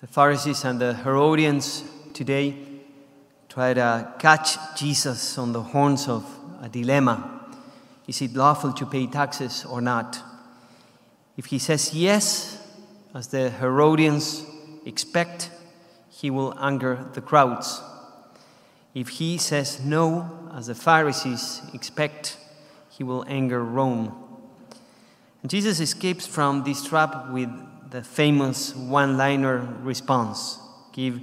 The Pharisees and the Herodians today try to catch Jesus on the horns of a dilemma. Is it lawful to pay taxes or not? If he says yes, as the Herodians expect, he will anger the crowds. If he says no, as the Pharisees expect, he will anger Rome. And Jesus escapes from this trap with the famous one liner response Give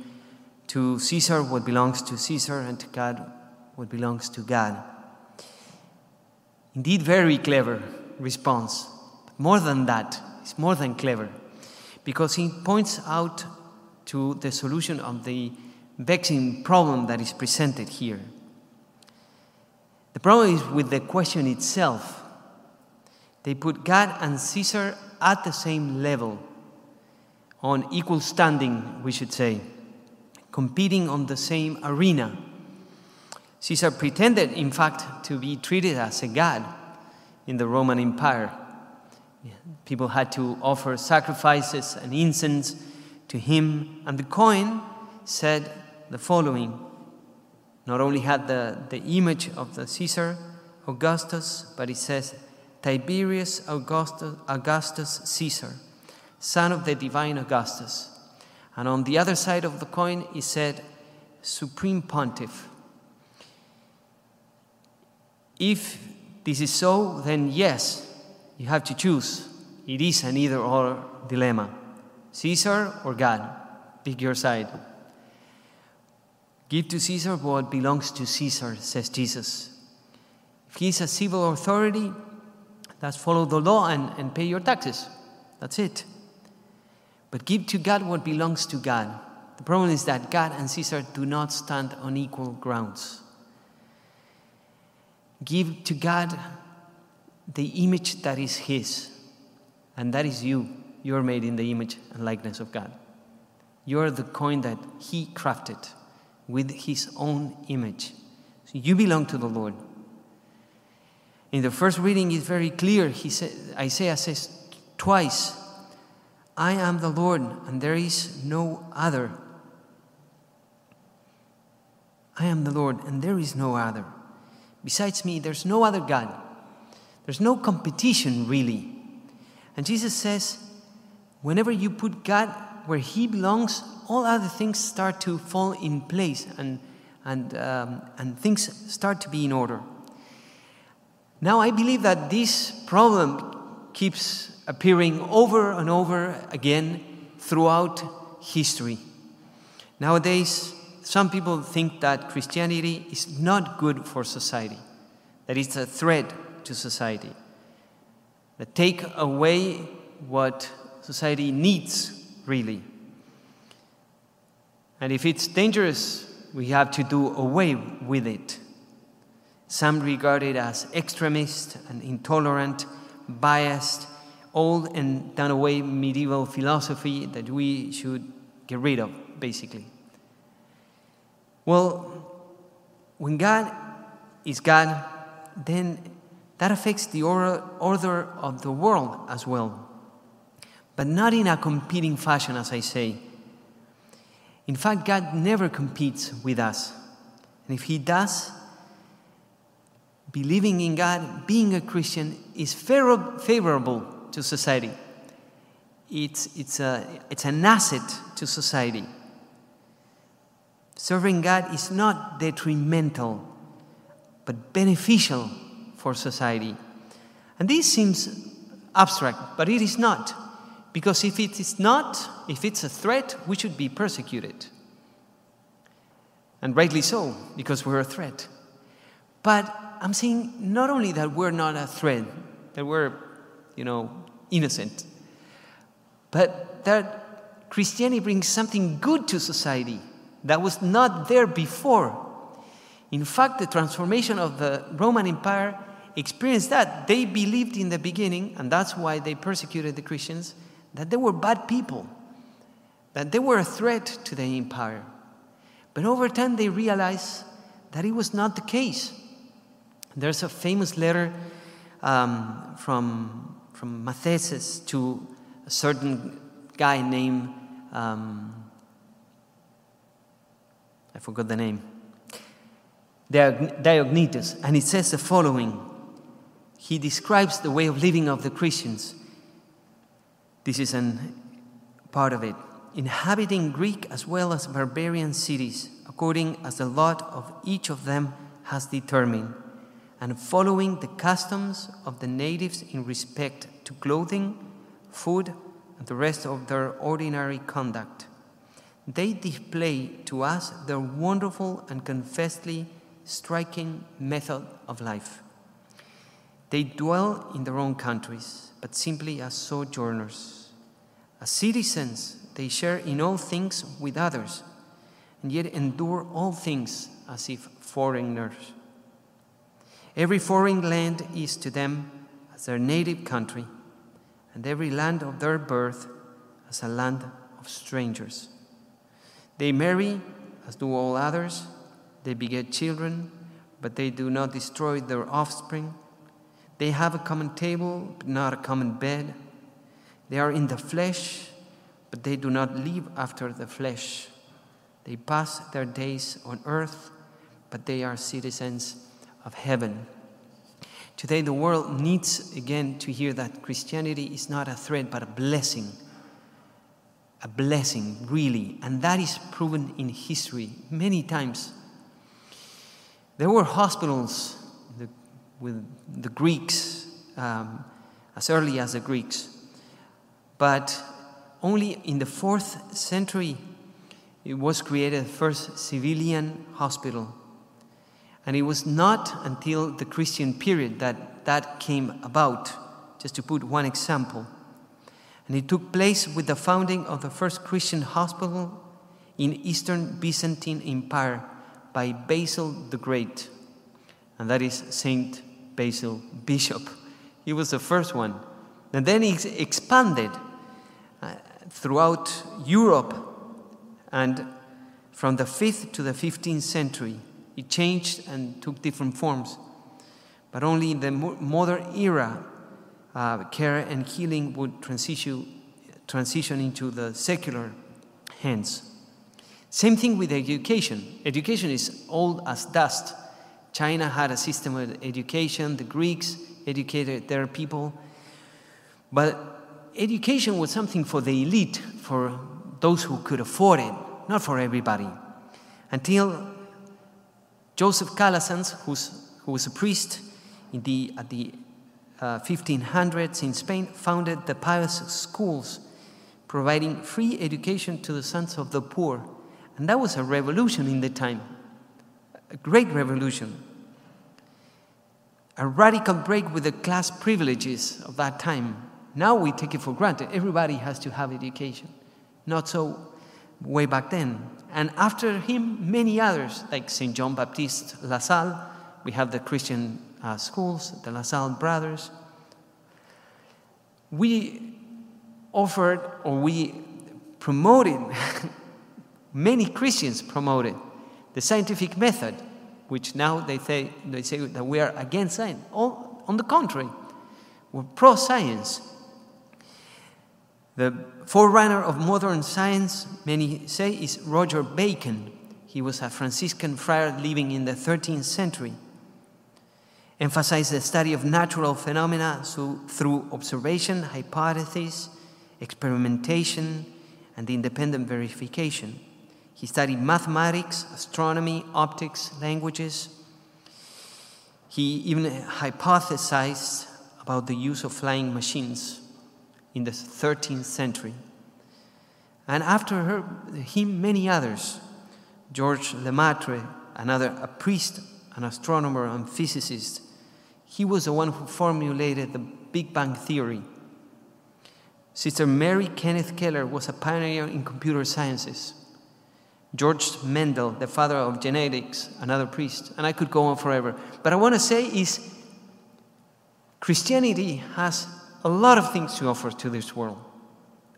to Caesar what belongs to Caesar, and to God what belongs to God. Indeed, very clever response. But More than that, it's more than clever because he points out to the solution of the vexing problem that is presented here. The problem is with the question itself. They put God and Caesar at the same level, on equal standing, we should say, competing on the same arena. Caesar pretended, in fact, to be treated as a god in the Roman Empire. People had to offer sacrifices and incense to him, and the coin said the following not only had the, the image of the Caesar Augustus, but it says Tiberius Augustus, Augustus Caesar, son of the divine Augustus. And on the other side of the coin, he said Supreme Pontiff. If this is so, then yes, you have to choose. It is an either or dilemma Caesar or God. Pick your side. Give to Caesar what belongs to Caesar, says Jesus. If he is a civil authority, that's follow the law and, and pay your taxes. That's it. But give to God what belongs to God. The problem is that God and Caesar do not stand on equal grounds. Give to God the image that is His, and that is you. You're made in the image and likeness of God. You're the coin that He crafted with his own image. So you belong to the Lord. In the first reading, it's very clear. He said, Isaiah says twice, I am the Lord, and there is no other. I am the Lord, and there is no other. Besides me, there's no other God. There's no competition, really. And Jesus says, whenever you put God where He belongs, all other things start to fall in place and, and, um, and things start to be in order. Now, I believe that this problem keeps appearing over and over again throughout history. Nowadays, some people think that Christianity is not good for society, that it's a threat to society, that take away what society needs really. And if it's dangerous, we have to do away with it. Some regard it as extremist and intolerant, biased, old and done away medieval philosophy that we should get rid of, basically. Well, when God is God, then that affects the order of the world as well. But not in a competing fashion, as I say. In fact, God never competes with us. And if He does, believing in God, being a Christian, is favorable to society. It's, it's, a, it's an asset to society. Serving God is not detrimental, but beneficial for society. And this seems abstract, but it is not. Because if it is not, if it's a threat, we should be persecuted. And rightly so, because we're a threat. But I'm saying not only that we're not a threat, that we're, you know, innocent, but that Christianity brings something good to society that was not there before. In fact, the transformation of the Roman Empire experienced that. They believed in the beginning, and that's why they persecuted the Christians that they were bad people, that they were a threat to the empire. But over time, they realized that it was not the case. There's a famous letter um, from, from Mathetes to a certain guy named um, I forgot the name, Diognetus, and it says the following. He describes the way of living of the Christians. This is a part of it. Inhabiting Greek as well as barbarian cities, according as the lot of each of them has determined, and following the customs of the natives in respect to clothing, food, and the rest of their ordinary conduct. They display to us their wonderful and confessedly striking method of life. They dwell in their own countries, but simply as sojourners. As citizens, they share in all things with others, and yet endure all things as if foreigners. Every foreign land is to them as their native country, and every land of their birth as a land of strangers. They marry, as do all others, they beget children, but they do not destroy their offspring. They have a common table, but not a common bed. They are in the flesh, but they do not live after the flesh. They pass their days on earth, but they are citizens of heaven. Today, the world needs again to hear that Christianity is not a threat, but a blessing. A blessing, really. And that is proven in history many times. There were hospitals the, with the Greeks, um, as early as the Greeks, but only in the fourth century it was created the first civilian hospital. And it was not until the Christian period that that came about, just to put one example. And it took place with the founding of the first Christian hospital in Eastern Byzantine Empire by Basil the Great, and that is Saint Basil Bishop. He was the first one. And then he expanded uh, throughout Europe, and from the 5th to the 15th century, it changed and took different forms. But only in the modern era, uh, care and healing would transition, transition into the secular hands. Same thing with education. Education is old as dust. China had a system of education, the Greeks educated their people. But education was something for the elite, for those who could afford it, not for everybody. Until Joseph Calasanz, who was a priest in the, at the uh, 1500s in Spain, founded the pious schools, providing free education to the sons of the poor and that was a revolution in the time, a great revolution. A radical break with the class privileges of that time. Now we take it for granted. Everybody has to have education. Not so way back then. And after him, many others, like St. John Baptiste LaSalle. We have the Christian uh, schools, the LaSalle brothers. We offered or we promoted Many Christians promoted the scientific method, which now they say, they say that we are against science. All, on the contrary, we're pro science. The forerunner of modern science, many say, is Roger Bacon. He was a Franciscan friar living in the 13th century. Emphasized the study of natural phenomena through observation, hypothesis, experimentation, and independent verification. He studied mathematics, astronomy, optics, languages. He even hypothesized about the use of flying machines in the 13th century. And after her, him, many others. George Lemaitre, another a priest, an astronomer, and physicist. He was the one who formulated the Big Bang theory. Sister Mary Kenneth Keller was a pioneer in computer sciences. George Mendel, the father of genetics, another priest, and I could go on forever. But I want to say is Christianity has a lot of things to offer to this world.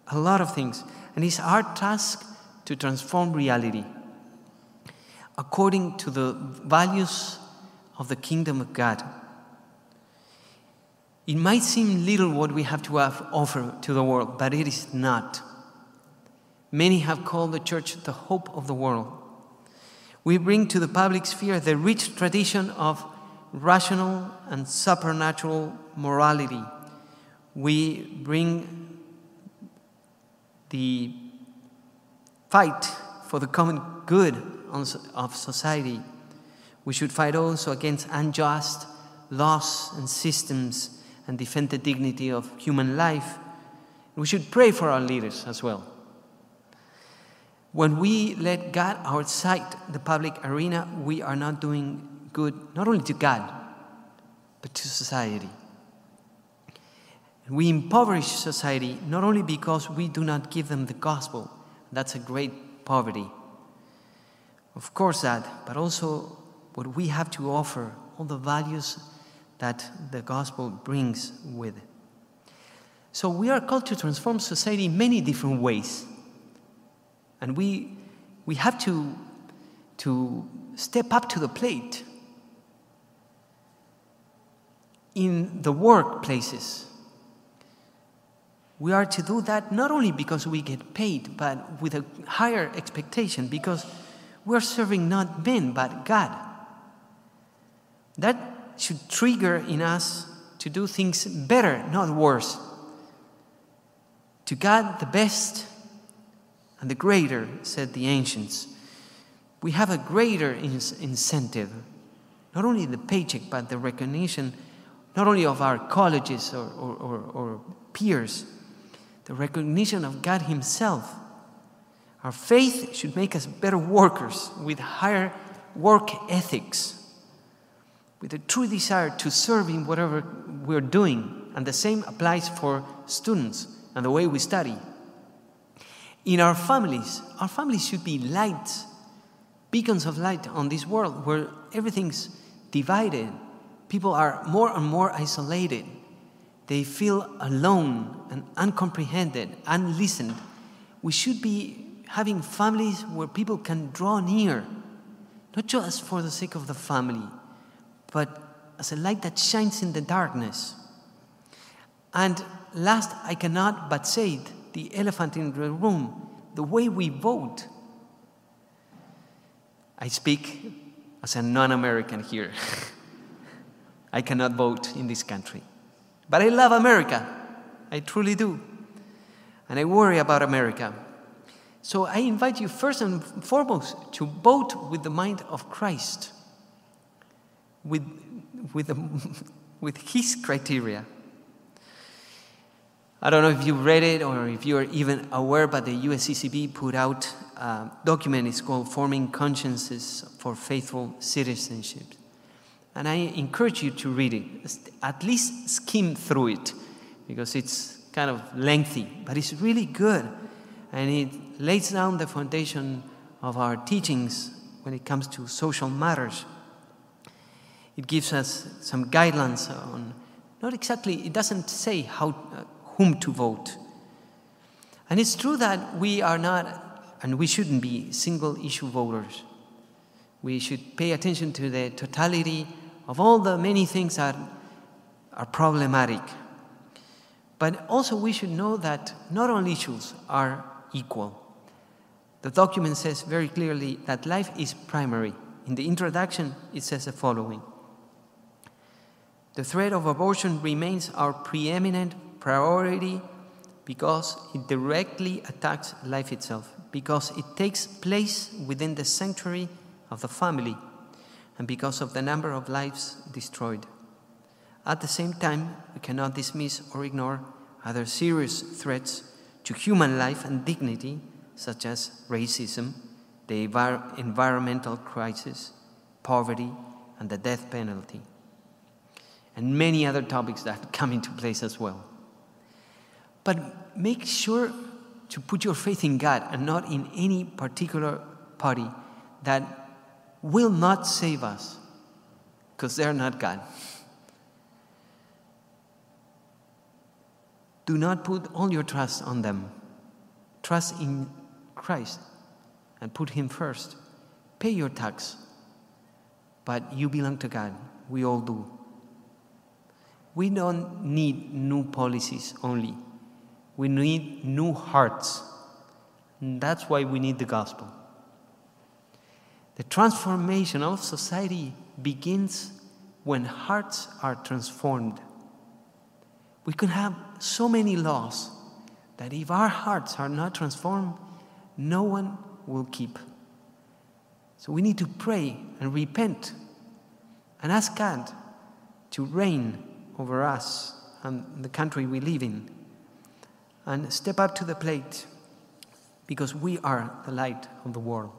A lot of things. And it's our task to transform reality according to the values of the kingdom of God. It might seem little what we have to have offer to the world, but it is not. Many have called the church the hope of the world. We bring to the public sphere the rich tradition of rational and supernatural morality. We bring the fight for the common good of society. We should fight also against unjust laws and systems and defend the dignity of human life. We should pray for our leaders as well. When we let God outside the public arena, we are not doing good not only to God, but to society. We impoverish society not only because we do not give them the gospel, that's a great poverty. Of course, that, but also what we have to offer, all the values that the gospel brings with it. So we are called to transform society in many different ways. And we, we have to, to step up to the plate in the workplaces. We are to do that not only because we get paid, but with a higher expectation, because we're serving not men, but God. That should trigger in us to do things better, not worse. To God, the best and the greater, said the ancients. We have a greater incentive, not only the paycheck, but the recognition, not only of our colleges or, or, or, or peers, the recognition of God Himself. Our faith should make us better workers with higher work ethics with a true desire to serve in whatever we're doing. And the same applies for students and the way we study. In our families, our families should be lights, beacons of light on this world where everything's divided. People are more and more isolated. They feel alone and uncomprehended, unlistened. We should be having families where people can draw near, not just for the sake of the family, but as a light that shines in the darkness. And last, I cannot but say it, the elephant in the room, the way we vote. I speak as a non American here. I cannot vote in this country. But I love America. I truly do. And I worry about America. So I invite you first and foremost to vote with the mind of Christ with, with, um, a, with his criteria. I don't know if you read it or if you are even aware, but the USCCB put out a document. It's called Forming Consciences for Faithful Citizenship. And I encourage you to read it. At least skim through it because it's kind of lengthy, but it's really good. And it lays down the foundation of our teachings when it comes to social matters. It gives us some guidelines on, not exactly, it doesn't say how, uh, whom to vote. And it's true that we are not, and we shouldn't be, single issue voters. We should pay attention to the totality of all the many things that are problematic. But also, we should know that not all issues are equal. The document says very clearly that life is primary. In the introduction, it says the following the threat of abortion remains our preeminent priority because it directly attacks life itself, because it takes place within the sanctuary of the family, and because of the number of lives destroyed. At the same time, we cannot dismiss or ignore other serious threats to human life and dignity, such as racism, the environmental crisis, poverty, and the death penalty and many other topics that come into place as well. But make sure to put your faith in God and not in any particular party that will not save us because they're not God. Do not put all your trust on them. Trust in Christ and put Him first. Pay your tax, but you belong to God. We all do. We don't need new policies only. We need new hearts. And that's why we need the gospel. The transformation of society begins when hearts are transformed. We can have so many laws that if our hearts are not transformed, no one will keep. So we need to pray and repent and ask God to reign over us and the country we live in and step up to the plate because we are the light of the world.